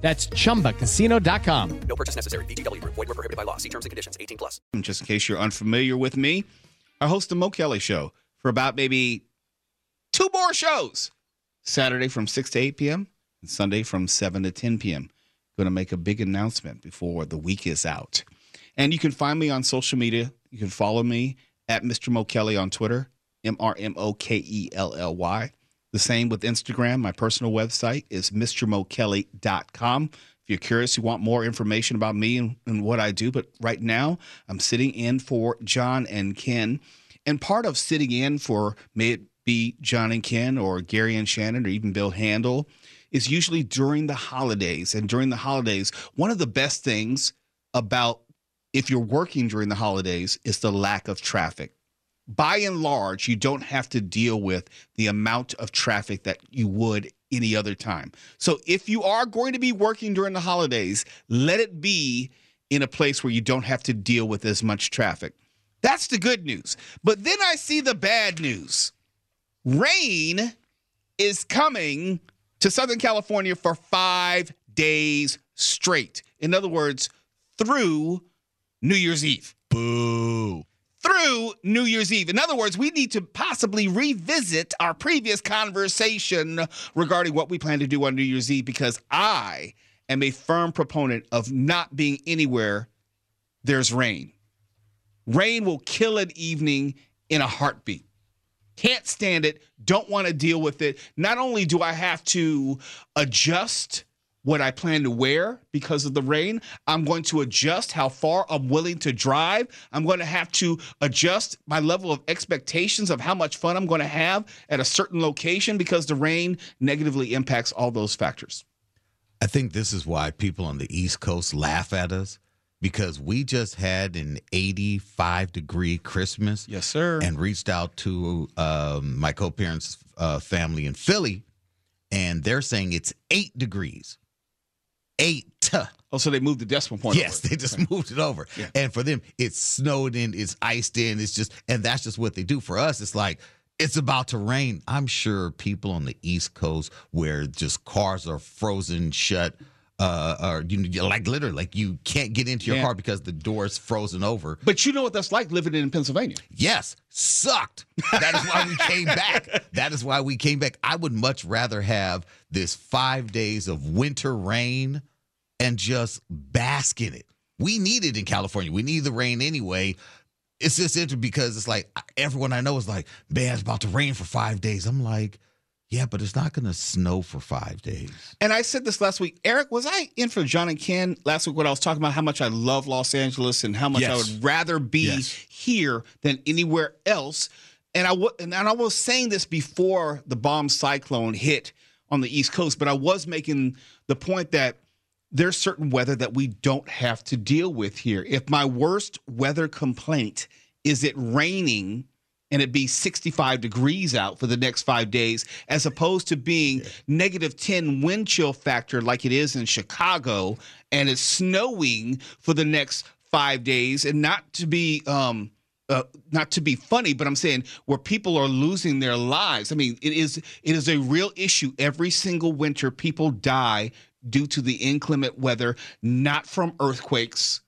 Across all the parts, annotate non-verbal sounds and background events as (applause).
That's chumbacasino.com. No purchase necessary. VGW Group. Void were prohibited by law. See terms and conditions. 18 plus. Just in case you're unfamiliar with me, I host the Mo Kelly Show for about maybe two more shows. Saturday from 6 to 8 p.m. and Sunday from 7 to 10 p.m. Going to make a big announcement before the week is out. And you can find me on social media. You can follow me at Mr. Mo Kelly on Twitter, M R M O K E L L Y. The same with Instagram. My personal website is mrmokelly.com. If you're curious, you want more information about me and, and what I do, but right now I'm sitting in for John and Ken. And part of sitting in for, may it be John and Ken or Gary and Shannon or even Bill Handel, is usually during the holidays. And during the holidays, one of the best things about if you're working during the holidays is the lack of traffic by and large, you don't have to deal with the amount of traffic that you would any other time. So if you are going to be working during the holidays, let it be in a place where you don't have to deal with as much traffic. That's the good news. But then I see the bad news. Rain is coming to Southern California for five days straight. In other words, through New Year's Eve. Boo through New Year's Eve. In other words, we need to possibly revisit our previous conversation regarding what we plan to do on New Year's Eve because I am a firm proponent of not being anywhere there's rain. Rain will kill an evening in a heartbeat. Can't stand it, don't want to deal with it. Not only do I have to adjust what I plan to wear because of the rain. I'm going to adjust how far I'm willing to drive. I'm going to have to adjust my level of expectations of how much fun I'm going to have at a certain location because the rain negatively impacts all those factors. I think this is why people on the East Coast laugh at us because we just had an 85 degree Christmas. Yes, sir. And reached out to um, my co parents' uh, family in Philly, and they're saying it's eight degrees eight. Oh, so they moved the decimal point. Yes, over. they just moved it over. Yeah. And for them, it's snowed in, it's iced in, it's just, and that's just what they do. For us, it's like it's about to rain. I'm sure people on the East Coast where just cars are frozen shut, uh, or you like literally, like you can't get into your Yeah. car because the door is frozen over. But you know what that's like living in Pennsylvania. Yes, sucked. That is why we came back. (laughs) That is why we came back. I would much rather have this five days of winter rain and just bask in it. We need it in California. We need the rain anyway. It's just interesting because it's like everyone I know is like, man, it's about to rain for five days. I'm like, Yeah, but it's not going to snow for five days. And I said this last week. Eric, was I in for John and Ken last week when I was talking about how much I love Los Angeles and how much I would rather be Yes. here than anywhere else? And I and I was saying this before the bomb cyclone hit on the East Coast, but I was making the point that there's certain weather that we don't have to deal with here. If my worst weather complaint is it raining and it be 65 degrees out for the next five days, as opposed to being negative 10 wind chill factor like it is in Chicago, and it's snowing for the next five days, and not to be um, uh, not to be funny, but I'm saying where people are losing their lives. I mean, it is it is a real issue. Every single winter, people die due to the inclement weather, not from earthquakes.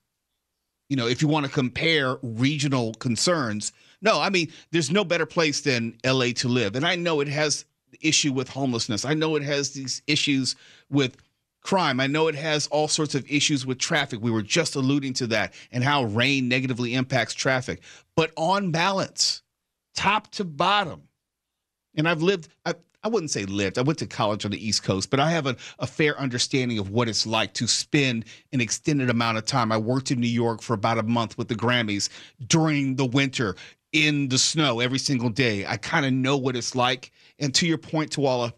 You know, if you want to compare regional concerns, no, I mean, there's no better place than LA to live. And I know it has the issue with homelessness. I know it has these issues with crime. I know it has all sorts of issues with traffic. We were just alluding to that and how rain negatively impacts traffic. But on balance, top to bottom, and I've lived, I, I wouldn't say lived, I went to college on the East Coast, but I have a, a fair understanding of what it's like to spend an extended amount of time. I worked in New York for about a month with the Grammys during the winter in the snow every single day. I kind of know what it's like. And to your point, Tuala,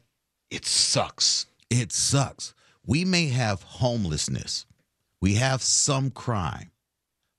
it sucks. It sucks. We may have homelessness, we have some crime,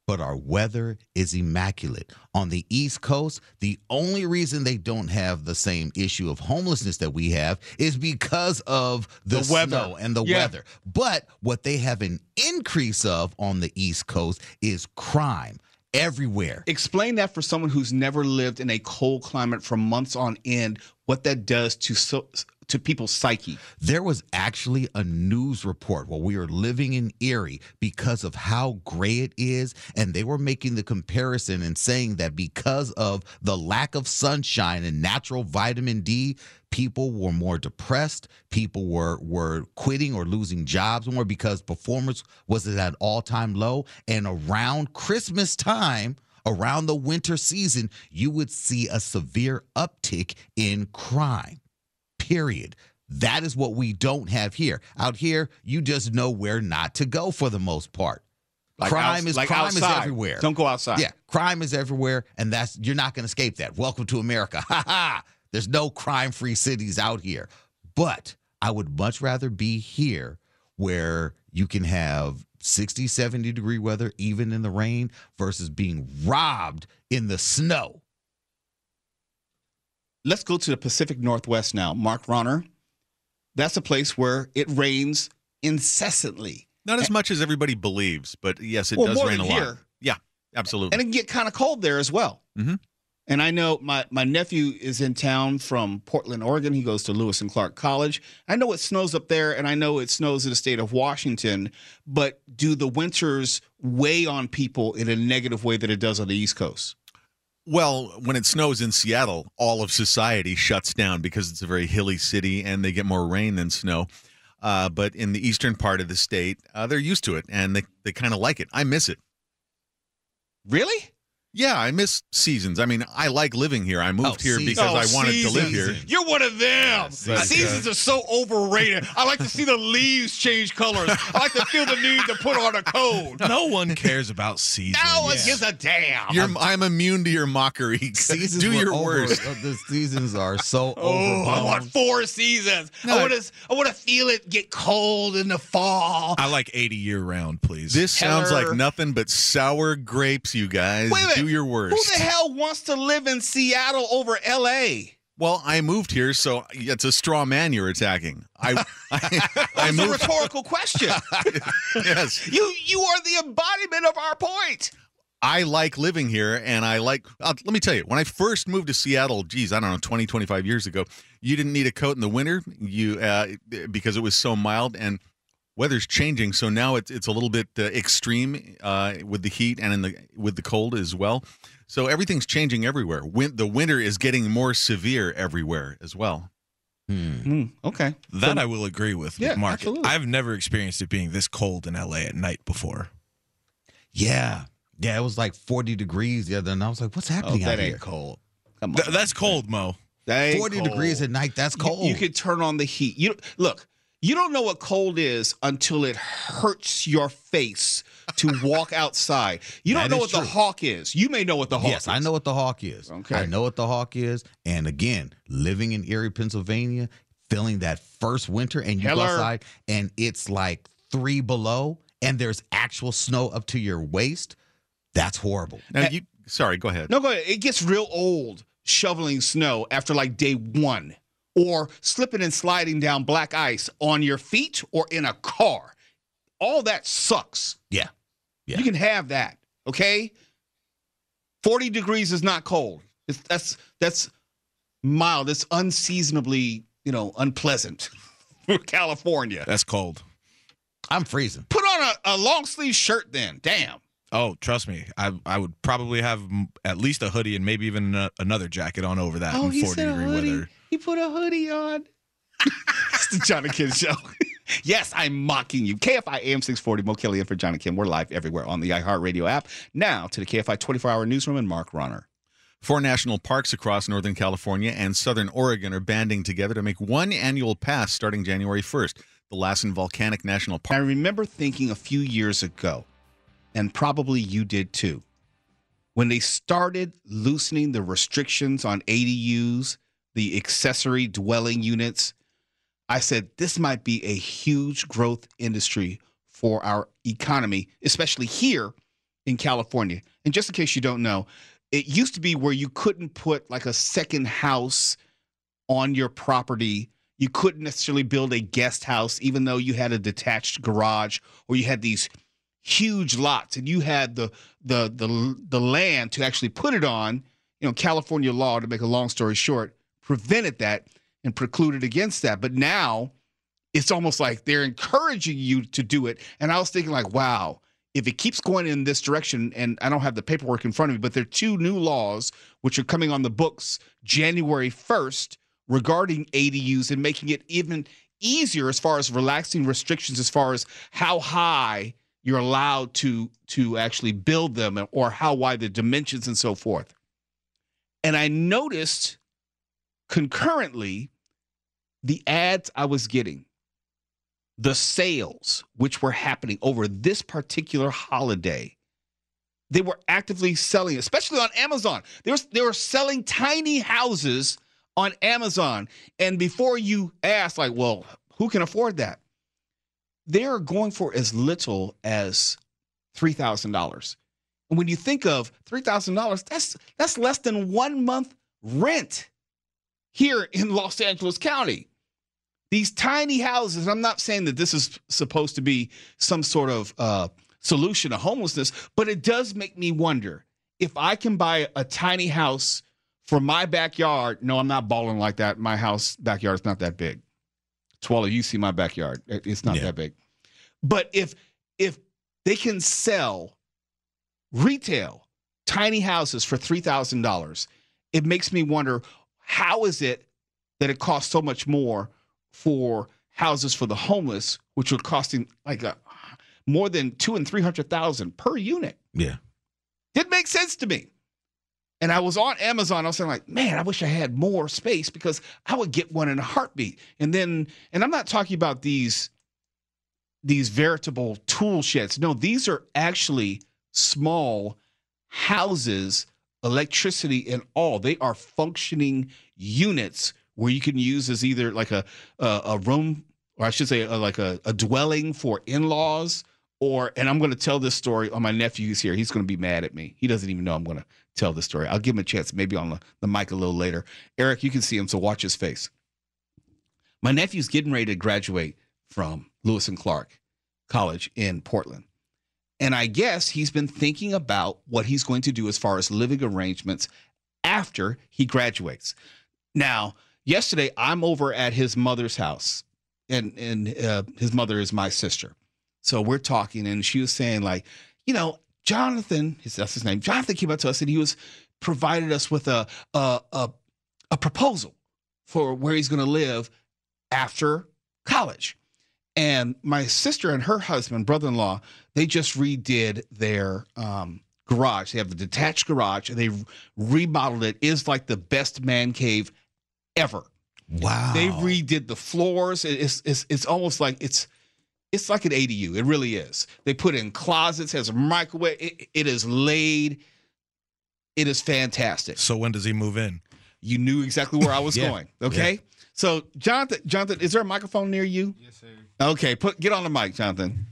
but our weather is immaculate. On the East Coast, the only reason they don't have the same issue of homelessness that we have is because of the, The weather. snow and the Yeah. weather. But what they have an increase of on the East Coast is crime everywhere. Explain that for someone who's never lived in a cold climate for months on end, what that does to so, to people's psyche. There was actually a news report while we were living in Erie because of how gray it is. And they were making the comparison and saying that because of the lack of sunshine and natural vitamin D, people were more depressed. People were, were quitting or losing jobs more because performance was at an all time low. And around Christmas time, around the winter season, you would see a severe uptick in crime period. That is what we don't have here. Out here, you just know where not to go for the most part. Like crime outs- is like crime is everywhere. Don't go outside. Yeah, crime is everywhere, and that's you're not going to escape that. Welcome to America. (laughs) Ha ha. There's no crime-free cities out here. But I would much rather be here where you can have 60, 70 degree weather even in the rain versus being robbed in the snow. Let's go to the Pacific Northwest now. Mark Ronner, that's a place where it rains incessantly. Not as much as everybody believes, but yes, it Well, does rain a lot. here. Yeah, absolutely. And it can get kind of cold there as well. Mhm. And I know my, my nephew is in town from Portland, Oregon. He goes to Lewis and Clark College. I know it snows up there, and I know it snows in the state of Washington. But do the winters weigh on people in a negative way that it does on the East Coast? Well, when it snows in Seattle, all of society shuts down because it's a very hilly city and they get more rain than snow. Uh, but in the eastern part of the state, uh, they're used to it and they, they kind of like it. I miss it. Really? Yeah, I miss seasons. I mean, I like living here. I moved Oh, here seasons. because I wanted to live here. You're one of them. But, Seasons uh, are so overrated. I like to see the leaves change colors. I like to feel the need to put on a coat. No one cares about seasons. No one gives a damn. You're, I'm immune to your mockery. (laughs) Seasons Do your over- worst. uh, The seasons are so (laughs) Oh, I want four seasons. No, I want to. I want to feel it get cold in the fall. I like 80 year round, please. This sounds like nothing but sour grapes, you guys. Wait a minute. Do your worst. Who the hell wants to live in Seattle over L.A.? Well, I moved here, so it's a straw man you're attacking. I, (laughs) I, a rhetorical question. (laughs) yes, you you are the embodiment of our point. I like living here, and I like. Uh, let me tell you, when I first moved to Seattle, geez, I don't know, 20, 25 years ago, you didn't need a coat in the winter, you uh, because it was so mild, and weather's changing, so now it's it's a little bit uh, extreme uh, with the heat and in the with the cold as well. So everything's changing everywhere. Win- the winter is getting more severe everywhere as well. Hmm. okay. that I will agree with, Yeah, Mark. absolutely. I've never experienced it being this cold in LA at night before. Yeah. Yeah, it was like 40 degrees the other night. I was like, what's Oh, happening out that here? ain't cold. Come on. Th- that's cold, Mo. That ain't 40 cold. degrees at night, that's You- cold. You, could turn on the heat. You look. You don't know what cold is until it hurts your face to walk (laughs) outside. You don't That know what the hawk is. You may know what the hawk yes, is. I know what the hawk is. Okay. I know what the hawk is. And again, living in Erie, Pennsylvania, feeling that first winter, and you go outside and it's like three below, and there's actual snow up to your waist. That's horrible. Now you sorry, go ahead. No, go ahead. It gets real old shoveling snow after like day one, or slipping and sliding down black ice on your feet or in a car. All that sucks. Yeah. Yeah. You can have that, okay? 40 degrees is not cold. It's, that's that's mild. It's unseasonably, you know, unpleasant (laughs) for California. That's cold. I'm freezing. Put on a, a long sleeve shirt then. Damn. Oh, trust me, I I would probably have at least a hoodie and maybe even a, another jacket on over that Oh, in he 40 said a degree hoodie. weather. He put a hoodie on. it's the Johnny and Ken show. (laughs) yes, I'm mocking you. KFI AM 640, Mo Kelly in for John and Ken. We're live everywhere on the iHeartRadio app. Now to the KFI 24 hour newsroom and Mark Ronner. Four national parks across Northern California and Southern Oregon are banding together to make one annual pass starting January 1st. The Lassen Volcanic National Park. I remember thinking a few years ago, and probably you did too, when they started loosening the restrictions on ADUs, the accessory dwelling units, I said this might be a huge growth industry for our economy, especially here in California. And just in case you don't know, it used to be where you couldn't put like a second house on your property. You couldn't necessarily build a guest house, even though you had a detached garage or you had these huge lots and you had the the the the land to actually put it on. You know, California law, to make a long story short, prevented that and precluded against that. But now it's almost like they're encouraging you to do it. And I was thinking, like, wow, if it keeps going in this direction, and I don't have the paperwork in front of me, but there are two new laws which are coming on the books January 1st regarding ADUs and making it even easier as far as relaxing restrictions as far as how high you're allowed to to actually build them or how wide the dimensions and so forth. And I noticed concurrently the ads I was getting, the sales which were happening over this particular holiday. They were actively selling, especially on Amazon. They were, they were selling tiny houses on Amazon. And before you ask, like, well, who can afford that? They're going for as little as $3,000. And when you think of $3,000, that's that's less than 1 month rent here in Los Angeles County. These tiny houses, I'm not saying that this is supposed to be some sort of uh, solution to homelessness, but it does make me wonder if I can buy a tiny house for my backyard. No, I'm not balling like that. My house backyard is not that big. Twala, you see my backyard. It's not Yeah. that big. But if if they can sell retail tiny houses for three thousand dollars, it makes me wonder how is it that it costs so much more for houses for the homeless, which are costing like a, more than two and three hundred thousand per unit. Yeah. Didn't make sense to me. And I was on Amazon. I was like, man, I wish I had more space because I would get one in a heartbeat. And then, and I'm not talking about these these veritable tool sheds. No, these are actually small houses, electricity and all. They are functioning units where you can use as either like a a, a room, or I should say, uh like a, a dwelling for in-laws. Or, and I'm going to tell this story on my nephew who's here. He's going to be mad at me. He doesn't even know I'm going to tell the story. I'll give him a chance, maybe on the, the mic a little later. Eric, you can see him, so watch his face. My nephew's getting ready to graduate from Lewis and Clark College in Portland. And I guess he's been thinking about what he's going to do as far as living arrangements after he graduates. Now, yesterday I'm over at his mother's house, and and uh, his mother is my sister. So we're talking, and she was saying like, you know, Jonathan, that's his name. Jonathan came up to us, and he was provided us with a a a, a proposal for where he's going to live after college. And my sister and her husband, brother in law, they just redid their um, garage. They have the detached garage and they remodeled it. It's like the best man cave ever. Wow. They redid the floors. It's it's it's almost like it's it's like an ADU. It really is. They put in closets, has a microwave. It, it is laid. It is fantastic. So when does he move in? You knew exactly where I was (laughs) Yeah. going. Okay. So Jonathan, Jonathan, is there a microphone near you? Yes, sir. Okay, put get on the mic, Jonathan.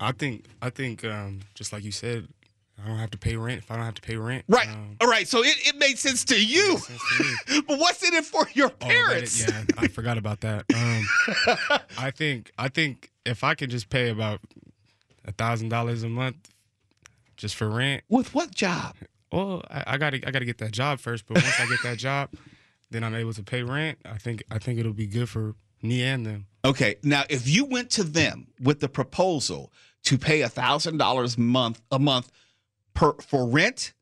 I think I think um, just like you said, I don't have to pay rent. If I don't have to pay rent, Right. um, All right. So it, it made sense to you. sense to me. (laughs) but what's in it for your Oh, parents? yeah, I forgot about that. Um, (laughs) I think I think if I can just pay about a thousand dollars a month just for rent, With what job? well, I, I gotta I gotta get that job first. But once I get that job, (laughs) then I'm able to pay rent. I think I think it'll be good for me and them. Okay. Now, if you went to them with the proposal to pay a thousand dollars month a month per for rent,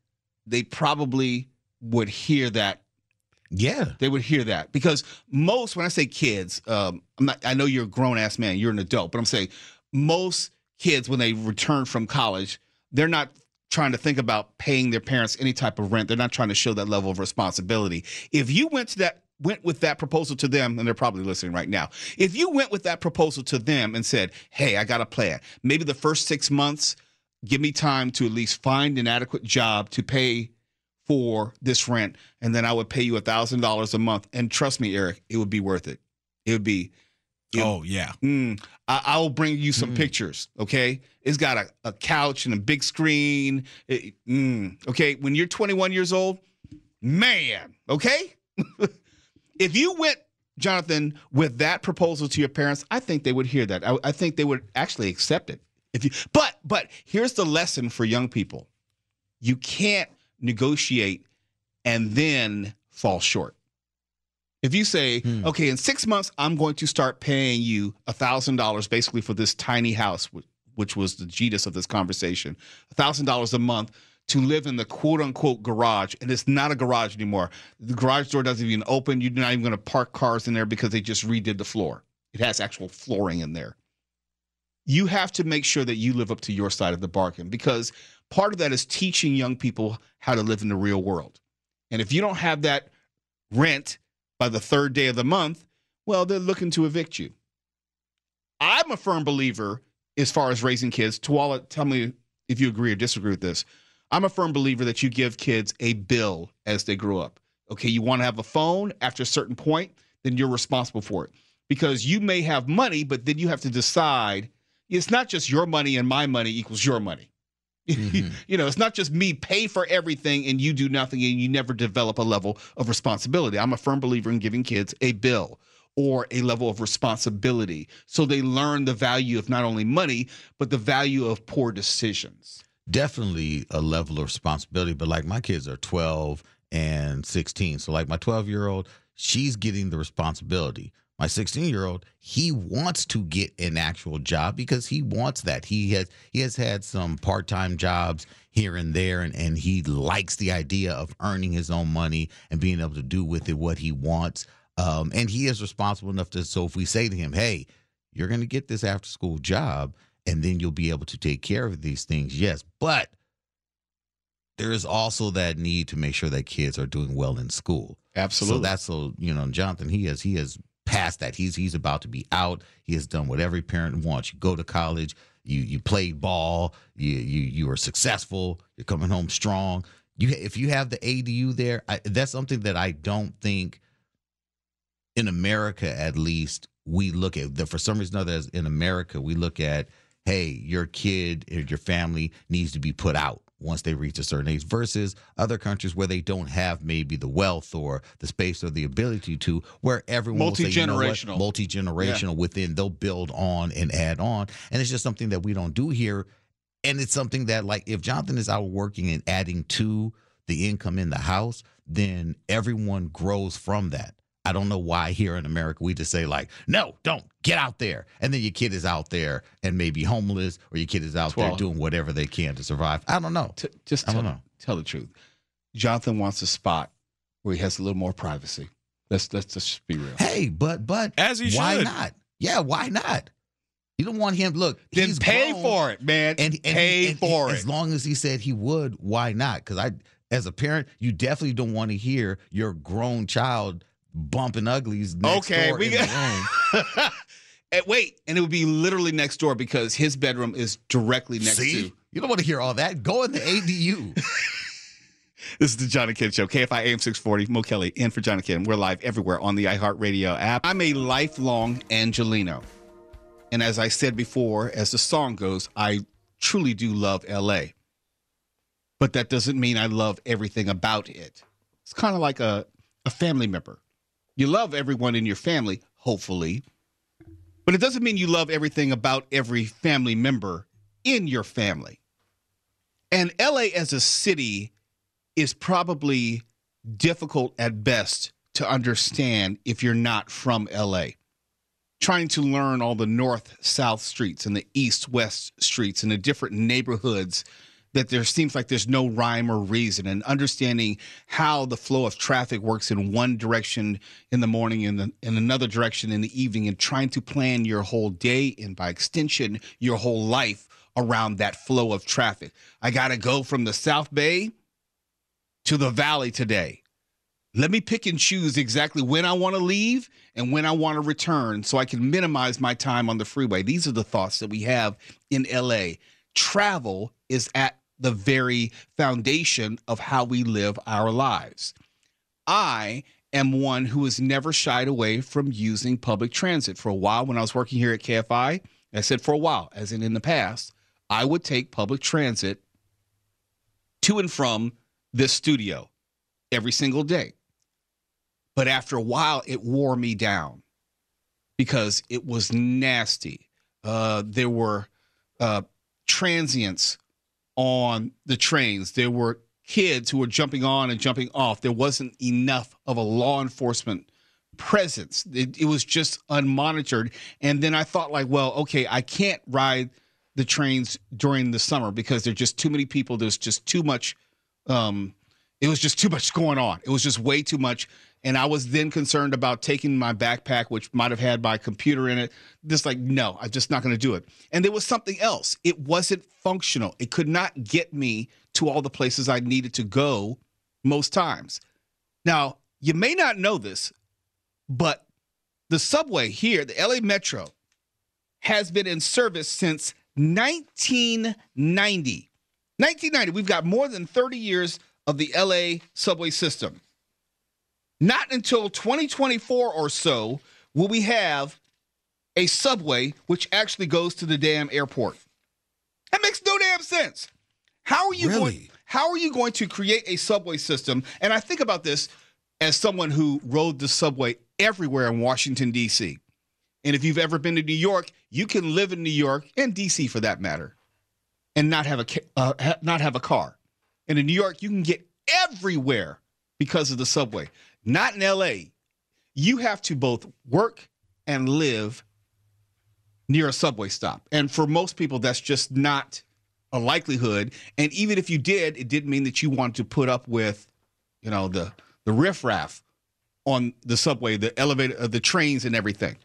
they probably would hear that. Yeah. They would hear that because most, when I say kids, um, I'm not, I know you're a grown ass man, you're an adult, but I'm saying most kids when they return from college, they're not trying to think about paying their parents any type of rent. They're not trying to show that level of responsibility. If you went to that went with that proposal to them, and they're probably listening right now. If you went with that proposal to them and said, "Hey, I got a plan. Maybe the first six months, give me time to at least find an adequate job to pay for this rent, and then I would pay you a thousand dollars a month." And trust me, Eric, it would be worth it. It would be. it- Oh yeah. Mm, I, will bring you some pictures. Okay, it's got a, a couch and a big screen. It- mm, okay, when you're 21 years old, man. Okay, (laughs) if you went, Jonathan, with that proposal to your parents, I think they would hear that. I, I think they would actually accept it. If you, but but here's the lesson for young people: you can't negotiate and then fall short. If you say, hmm. okay, in six months, I'm going to start paying you $1,000 basically for this tiny house, which was the genius of this conversation, $1,000 a month to live in the quote unquote garage. And it's not a garage anymore. The garage door doesn't even open. You're not even going to park cars in there because they just redid the floor. It has actual flooring in there. You have to make sure that you live up to your side of the bargain because part of that is teaching young people how to live in the real world. And if you don't have that rent by the third day of the month, well, they're looking to evict you. I'm a firm believer as far as raising kids. To all, tell me if you agree or disagree with this. I'm a firm believer that you give kids a bill as they grow up. Okay, you want to have a phone after a certain point, then you're responsible for it because you may have money, but then you have to decide. It's not just your money and my money equals your money. (laughs) Mm-hmm. you know, it's not just me pay for everything and you do nothing and you never develop a level of responsibility. I'm a firm believer in giving kids a bill or a level of responsibility so they learn the value of not only money, but the value of poor decisions. definitely a level of responsibility but like my kids are 12 and 16 so like my 12 year old she's getting the responsibility my 16 year old he wants to get an actual job because he wants that he has he has had some part-time jobs here and there and, and he likes the idea of earning his own money and being able to do with it what he wants um, and he is responsible enough to so if we say to him hey you're going to get this after school job and then you'll be able to take care of these things. Yes, but there is also that need to make sure that kids are doing well in school. Absolutely. So that's so you know, Jonathan, he has he has passed that. He's he's about to be out. He has done what every parent wants. You go to college, you you played ball, you you you are successful, you're coming home strong. You if you have the ADU there, I, that's something that I don't think in America at least we look at that for some reason or other in America we look at hey your kid or your family needs to be put out once they reach a certain age versus other countries where they don't have maybe the wealth or the space or the ability to where everyone say, you know Multi-generational. multi-generational within they'll build on and add on. And it's just something that we don't do here. And it's something that like if jonathan is out working and adding to the income in the house then everyone grows from that i don't know why here in america we just say like no don't get out there and then your kid is out there and maybe homeless or your kid is out there doing whatever they can to survive i don't know T- just I tell, don't know. tell the truth. Jonathan wants a spot where he has a little more privacy. Let's let's just be real. hey but but As he why should. not yeah why not you don't want him look Then he's pay grown. for it, man. and, and pay and- for and it. As long as he said he would, why not? Because I, as a parent, you definitely don't want to hear your grown child bumping uglies next Okay, we got-. (laughs) And wait, and it would be literally next door because his bedroom is directly next See, to. you don't want to hear all that. Go in the ADU. (laughs) This is the John and Ken Show, KFI AM 640, Mo Kelly, in for John and Ken. We're live everywhere on the iHeartRadio app. I'm a lifelong Angeleno. And as I said before, as the song goes, I truly do love LA. But that doesn't mean I love everything about it. It's kind of like a, a family member. You love everyone in your family, hopefully, but it doesn't mean you love everything about every family member in your family. And LA as a city is probably difficult at best to understand if you're not from LA. Trying to learn all the north south streets and the east west streets and the different neighborhoods that there seems like there's no rhyme or reason and understanding how the flow of traffic works in one direction in the morning and in, another direction in the evening and trying to plan your whole day and by extension your whole life around that flow of traffic. I got to go from the South Bay to the valley today. Let me pick and choose exactly when I want to leave and when I want to return so I can minimize my time on the freeway. These are the thoughts that we have in LA. Travel is at the very foundation of how we live our lives. I am one who has never shied away from using public transit. For a while, when I was working here at KFI, I said for a while, as in in the past, I would take public transit to and from this studio every single day. But after a while, it wore me down because it was nasty. Uh, there were uh, transients on the trains. There were kids who were jumping on and jumping off. There wasn't enough of a law enforcement presence. It, it was just unmonitored. And then I thought, like, well, okay, I can't ride the trains during the summer because there's just too many people. There's just too much. Um, it was just too much going on. It was just way too much. And I was then concerned about taking my backpack, which might have had my computer in it. Just like, no, I'm just not going to do it. And there was something else. It wasn't functional. It could not get me to all the places I needed to go most times. Now, you may not know this, but the subway here, the LA Metro, has been in service since 1990. 1990. We've got more than 30 years of the LA subway system. Not until 2024 or so will we have a subway which actually goes to the damn airport. That makes no damn sense. How are you going how are you going to create a subway system? And I think about this as someone who rode the subway everywhere in Washington D.C. And if you've ever been to New York, you can live in New York and D.C. for that matter, and not have a uh, not have a car. And in New York, you can get everywhere because of the subway. Not in L.A. You have to both work and live near a subway stop. And for most people, that's just not a likelihood. And even if you did, it didn't mean that you wanted to put up with, you know, the the riffraff on the subway, the elevator, uh, the trains, and everything.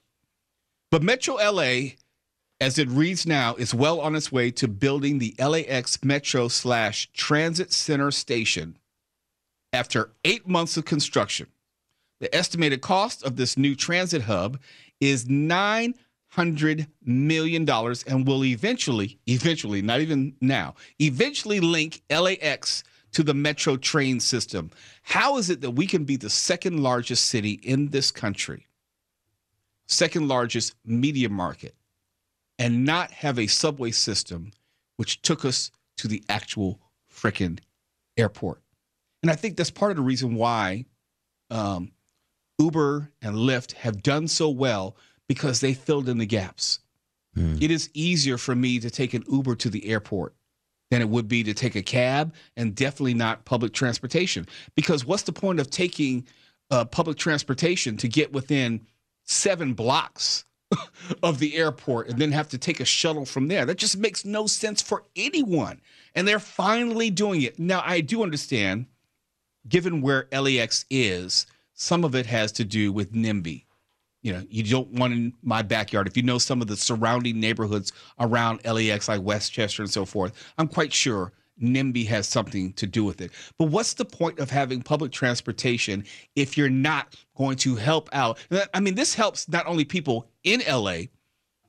But Metro LA, as it reads now, is well on its way to building the LAX Metro slash Transit Center station after eight months of construction. The estimated cost of this new transit hub is nine hundred million dollars and will eventually, eventually, not even now, eventually link LAX to the metro train system. How is it that we can be the second largest city in this country, second largest media market, and not have a subway system which took us to the actual frickin' airport? And I think that's part of the reason why um, Uber and Lyft have done so well because they filled in the gaps. It is easier for me to take an Uber to the airport than it would be to take a cab and definitely not public transportation. Because what's the point of taking uh, public transportation to get within seven blocks (laughs) of the airport and then have to take a shuttle from there? That just makes no sense for anyone. And they're finally doing it. Now, I do understand, given where LAX is, some of it has to do with NIMBY you know, you don't want in my backyard. If you know some of the surrounding neighborhoods around LAX, like Westchester and so forth, I'm quite sure NIMBY has something to do with it. But what's the point of having public transportation if you're not going to help out? I mean, this helps not only people in LA,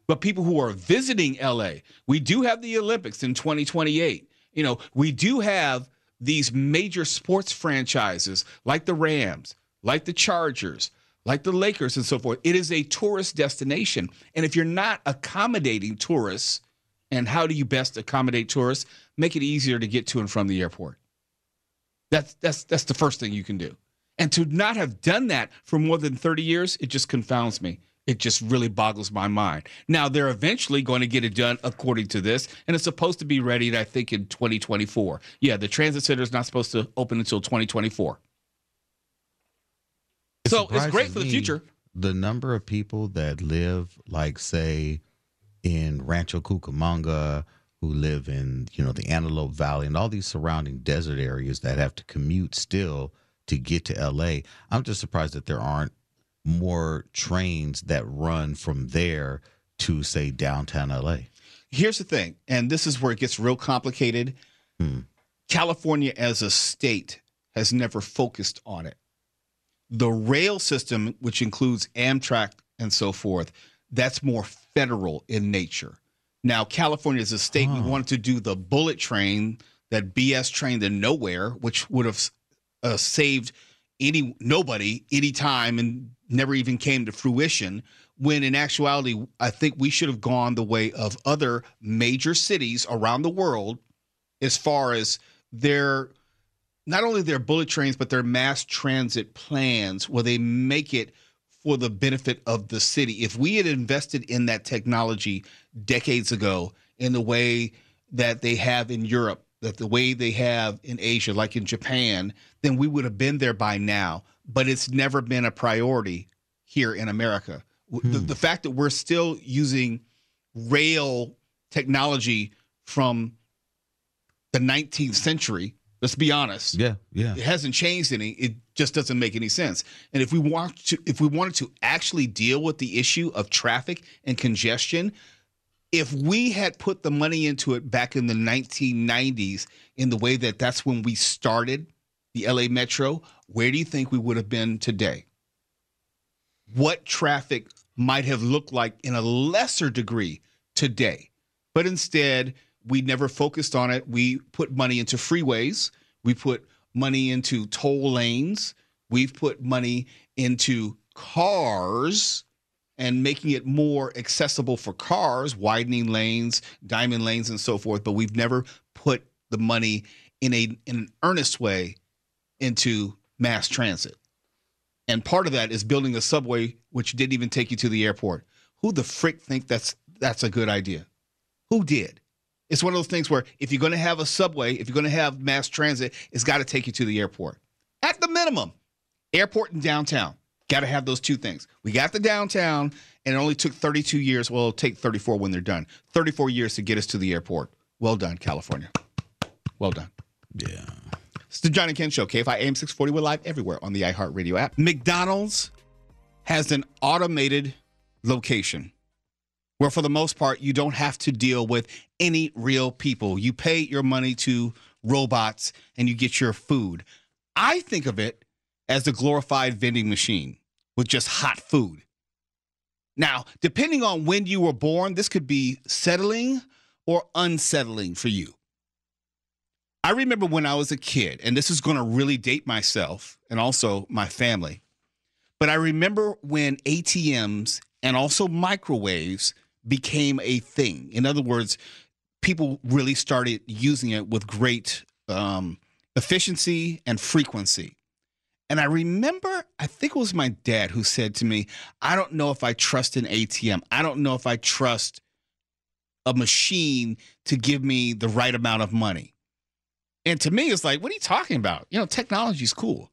but people who are visiting LA. We do have the Olympics in 2028. You know, we do have these major sports franchises like the Rams, like the Chargers, like the Lakers, and so forth. It is a tourist destination. And if you're not accommodating tourists, and how do you best accommodate tourists? Make it easier to get to and from the airport. That's that's that's the first thing you can do. And to not have done that for more than 30 years, it just confounds me. It just really boggles my mind. Now they're eventually going to get it done according to this, and it's supposed to be ready, I think, in 2024. Yeah, the transit center is not supposed to open until 2024. It so it's great for the future. The number of people that live, like, say, in Rancho Cucamonga, who live in, you know, the Antelope Valley and all these surrounding desert areas that have to commute still to get to LA. I'm just surprised that there aren't more trains that run from there to, say, downtown LA. Here's the thing, and this is where it gets real complicated. California as a state has never focused on it. The rail system, which includes Amtrak and so forth, that's more federal in nature. Now, California as a state, we wanted to do the bullet train, that BS train to nowhere, which would have uh, saved any nobody any time and never even came to fruition. When in actuality, I think we should have gone the way of other major cities around the world as far as their not only their bullet trains but their mass transit plans where they make it for the benefit of the city if we had invested in that technology decades ago in the way that they have in Europe that the way they have in Asia like in Japan then we would have been there by now but it's never been a priority here in America W the, hmm. the fact that we're still using rail technology from the 19th century. Let's be honest. Yeah, yeah. It hasn't changed any. It just doesn't make any sense. And if we want to, if we wanted to actually deal with the issue of traffic and congestion, if we had put the money into it back in the 1990s, in the way that that's when we started the LA Metro, where do you think we would have been today? What traffic might have looked like in a lesser degree today? But instead, we never focused on it. We put money into freeways. We put money into toll lanes. We've put money into cars and making it more accessible for cars, widening lanes, diamond lanes, and so forth. But we've never put the money in a in an earnest way into mass transit. And part of that is building a subway which didn't even take you to the airport. Who the frick think that's that's a good idea? Who did? It's one of those things where if you're going to have a subway, if you're going to have mass transit, it's got to take you to the airport. At the minimum, airport and downtown. Got to have those two things. We got the downtown, and it only took 32 years. Well, it'll take 34 when they're done. 34 years to get us to the airport. Well done, California. Well done. Yeah. It's the John and Ken Show, KFI AM 640. We're live everywhere on the iHeartRadio app. McDonald's has an automated location where, for the most part, you don't have to deal with any real people. You pay your money to robots and you get your food. I think of it as a glorified vending machine with just hot food. Now, depending on when you were born, this could be settling or unsettling for you. I remember when I was a kid, and this is going to really date myself and also my family, but I remember when ATMs and also microwaves became a thing. In other words, people really started using it with great um, efficiency and frequency. And I remember, I think it was my dad who said to me, I don't know if I trust an ATM. I don't know if I trust a machine to give me the right amount of money. And to me, it's like, what are you talking about? You know, technology's cool.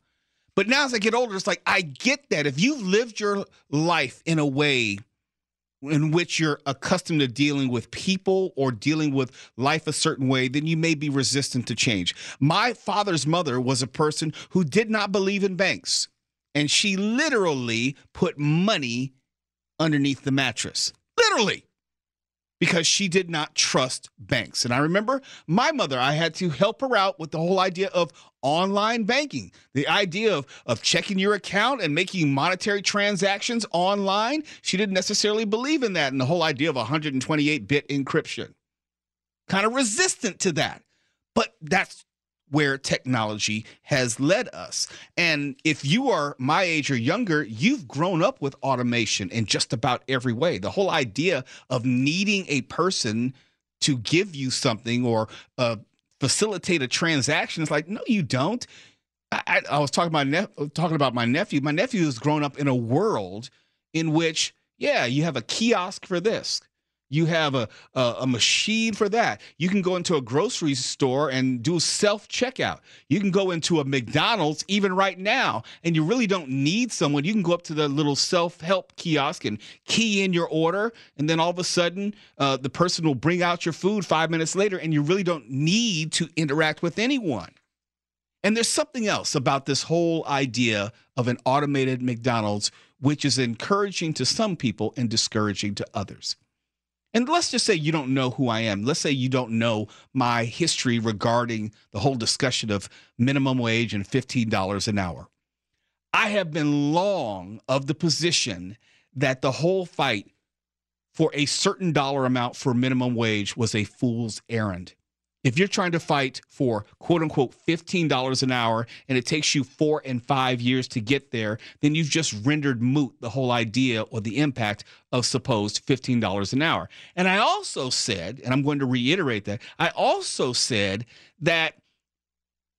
But now as I get older, it's like, I get that. If you've lived your life in a way in which you're accustomed to dealing with people or dealing with life a certain way, then you may be resistant to change. My father's mother was a person who did not believe in banks, and she literally put money underneath the mattress. Literally because she did not trust banks. And I remember my mother, I had to help her out with the whole idea of online banking, the idea of, of checking your account and making monetary transactions online. She didn't necessarily believe in that and the whole idea of 128 bit encryption. Kind of resistant to that. But that's where technology has led us. And if you are my age or younger, you've grown up with automation in just about every way. The whole idea of needing a person to give you something or uh, facilitate a transaction is like, no, you don't. I, I, was talking about talking about my nephew. My nephew has grown up in a world in which, yeah, you have a kiosk for this. You have a, a, a machine for that. You can go into a grocery store and do self checkout. You can go into a McDonald's even right now, and you really don't need someone. You can go up to the little self help kiosk and key in your order, and then all of a sudden, uh, the person will bring out your food five minutes later, and you really don't need to interact with anyone. And there's something else about this whole idea of an automated McDonald's, which is encouraging to some people and discouraging to others. And let's just say you don't know who I am. Let's say you don't know my history regarding the whole discussion of minimum wage and $15 an hour. I have been long of the position that the whole fight for a certain dollar amount for minimum wage was a fool's errand. If you're trying to fight for quote unquote $15 an hour and it takes you four and five years to get there, then you've just rendered moot the whole idea or the impact of supposed $15 an hour. And I also said, and I'm going to reiterate that, I also said that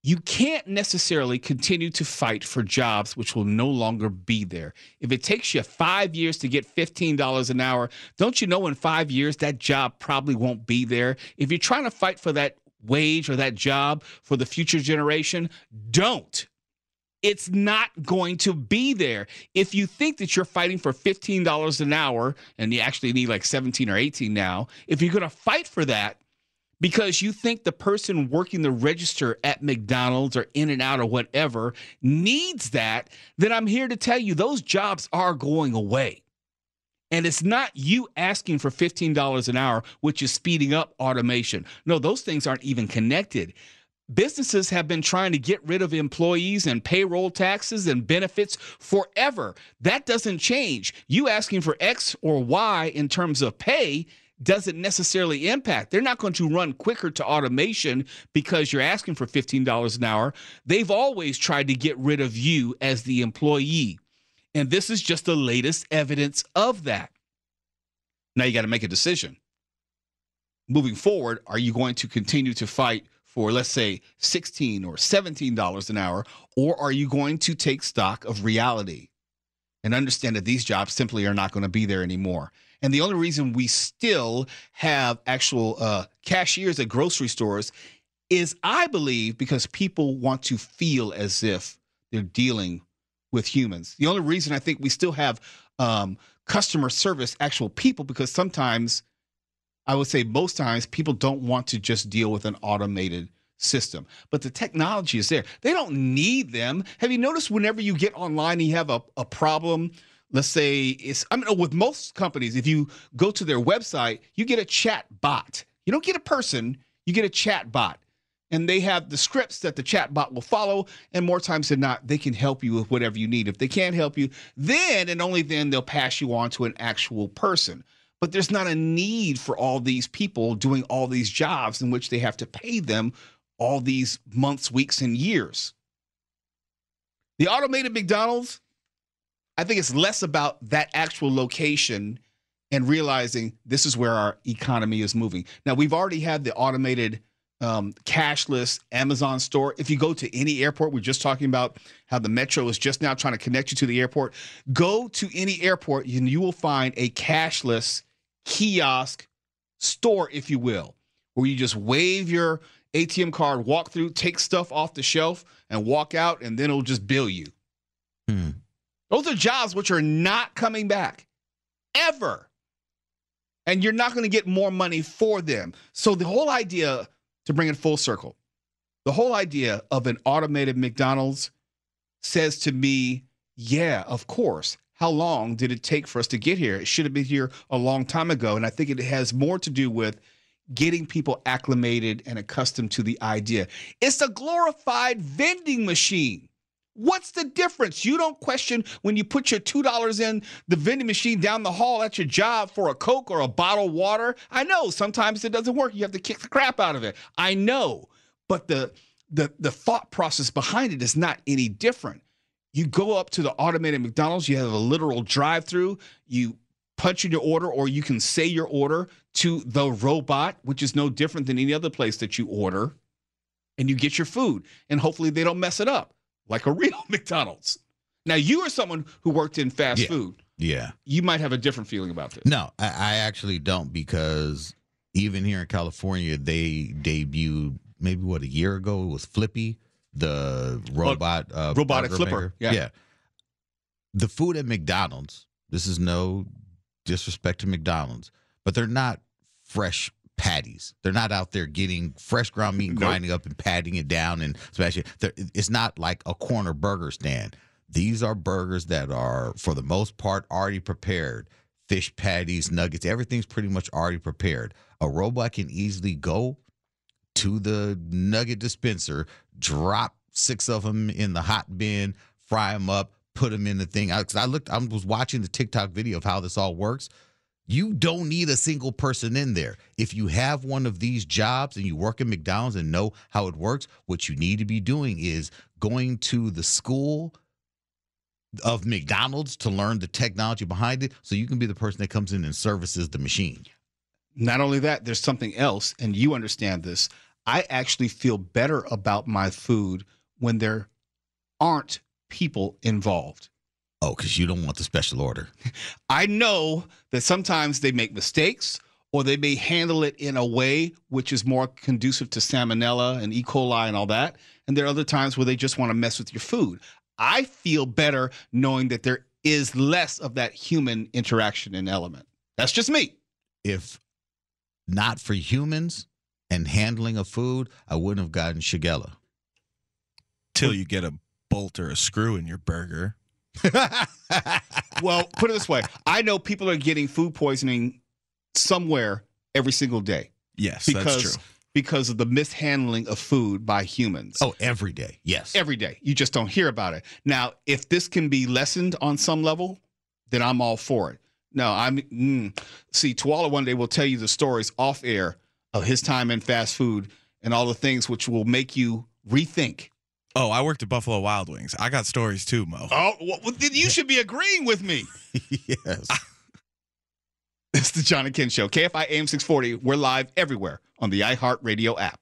you can't necessarily continue to fight for jobs which will no longer be there. If it takes you five years to get $15 an hour, don't you know in five years that job probably won't be there? If you're trying to fight for that wage or that job for the future generation, don't. It's not going to be there. If you think that you're fighting for $15 an hour and you actually need like 17 or 18 now, if you're going to fight for that, because you think the person working the register at McDonald's or In-N-Out or whatever needs that, then I'm here to tell you those jobs are going away. And it's not you asking for $15 an hour, which is speeding up automation. No, those things aren't even connected. Businesses have been trying to get rid of employees and payroll taxes and benefits forever. That doesn't change. You asking for X or Y in terms of pay doesn't necessarily impact. They're not going to run quicker to automation because you're asking for $15 an hour. They've always tried to get rid of you as the employee. And this is just the latest evidence of that. Now you got to make a decision. Moving forward, are you going to continue to fight for, let's say, 16 or $17 an hour, or are you going to take stock of reality and understand that these jobs simply are not going to be there anymore? And the only reason we still have actual uh, cashiers at grocery stores is, I believe, because people want to feel as if they're dealing with humans. The only reason I think we still have um, customer service, actual people, because sometimes, I would say most times, people don't want to just deal with an automated system. But the technology is there. They don't need them. Have you noticed whenever you get online and you have a, a problem? Let's say it's I mean with most companies, if you go to their website, you get a chat bot. You don't get a person, you get a chat bot. And they have the scripts that the chat bot will follow. And more times than not, they can help you with whatever you need. If they can't help you, then and only then they'll pass you on to an actual person. But there's not a need for all these people doing all these jobs in which they have to pay them all these months, weeks, and years. The automated McDonald's, I think it's less about that actual location and realizing this is where our economy is moving. Now, we've already had the automated um, cashless Amazon store. If you go to any airport, we're just talking about how the metro is just now trying to connect you to the airport. Go to any airport and you will find a cashless kiosk store, if you will, where you just wave your ATM card, walk through, take stuff off the shelf, and walk out, and then it'll just bill you. Hmm. Those are jobs which are not coming back ever. And you're not going to get more money for them. So the whole idea, to bring it full circle, the whole idea of an automated McDonald's says to me, yeah, of course. how long did it take for us to get here? It should have been here a long time ago. And I think it has more to do with getting people acclimated and accustomed to the idea. It's a glorified vending machine. What's the difference? You don't question when you put your $2 in the vending machine down the hall at your job for a Coke or a bottle of water. I know sometimes it doesn't work. You have to kick the crap out of it. I know. But the the the thought process behind it is not any different. You go up to the automated McDonald's, you have a literal drive-through, you punch in your order or you can say your order to the robot, which is no different than any other place that you order, and you get your food. And hopefully they don't mess it up like a real (laughs) McDonald's. Now, you are someone who worked in fast Yeah. food. Yeah. You might have a different feeling about this. No, I, I actually don't because even here in California, they debuted maybe what a year ago. It was Flippy, the robot uh, robotic flipper, maker. yeah. yeah. The food at McDonald's. This is no disrespect to McDonald's, but they're not fresh patties. They're not out there getting fresh ground meat and Nope. grinding up and patting it down and smashing it. It's not like a corner burger stand. These are burgers that are, for the most part, already prepared. Fish patties, nuggets, everything's pretty much already prepared. A robot can easily go to the nugget dispenser, drop six of them in the hot bin, fry them up, put them in the thing. I, I looked, I was watching the TikTok video of how this all works. You don't need a single person in there. If you have one of these jobs and you work at McDonald's and know how it works, what you need to be doing is going to the school of McDonald's to learn the technology behind it so you can be the person that comes in and services the machine. Not only that, there's something else, and you understand this. I actually feel better about my food when there aren't people involved. Oh, because you don't want the special order. I know that sometimes they make mistakes or they may handle it in a way which is more conducive to salmonella and E. coli and all that. And there are other times where they just want to mess with your food. I feel better knowing that there is less of that human interaction and element. That's just me. If not for humans and handling of food, I wouldn't have gotten Shigella. Till you get a bolt or a screw in your burger. (laughs) Well, put it this way I know people are getting food poisoning somewhere every single day Yes, because, that's true. because of the mishandling of food by humans. oh, every day. Yes. every day. You just don't hear about it. Now, if this can be lessened on some level, then I'm all for it. No, I'm mm. see. Tuala one day will tell you the stories off air of his time in fast food and all the things which will make you rethink. Oh, I worked at Buffalo Wild Wings. I got stories too, Mo. Oh, well, then you should be agreeing with me. (laughs) yes. (laughs) It's the John and Ken Show. KFI AM 640. We're live everywhere on the iHeartRadio app.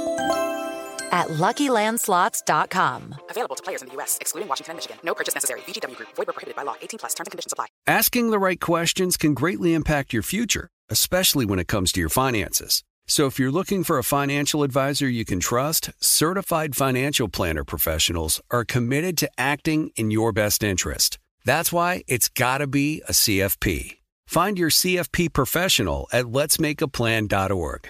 at LuckyLandSlots.com. Available to players in the U.S., excluding Washington and Michigan. No purchase necessary. VGW Group. Void where prohibited by law. 18 plus. Terms and conditions apply. Asking the right questions can greatly impact your future, especially when it comes to your finances. So if you're looking for a financial advisor you can trust, certified financial planner professionals are committed to acting in your best interest. That's why it's got to be a CFP. Find your CFP professional at letsmakeaplan.org.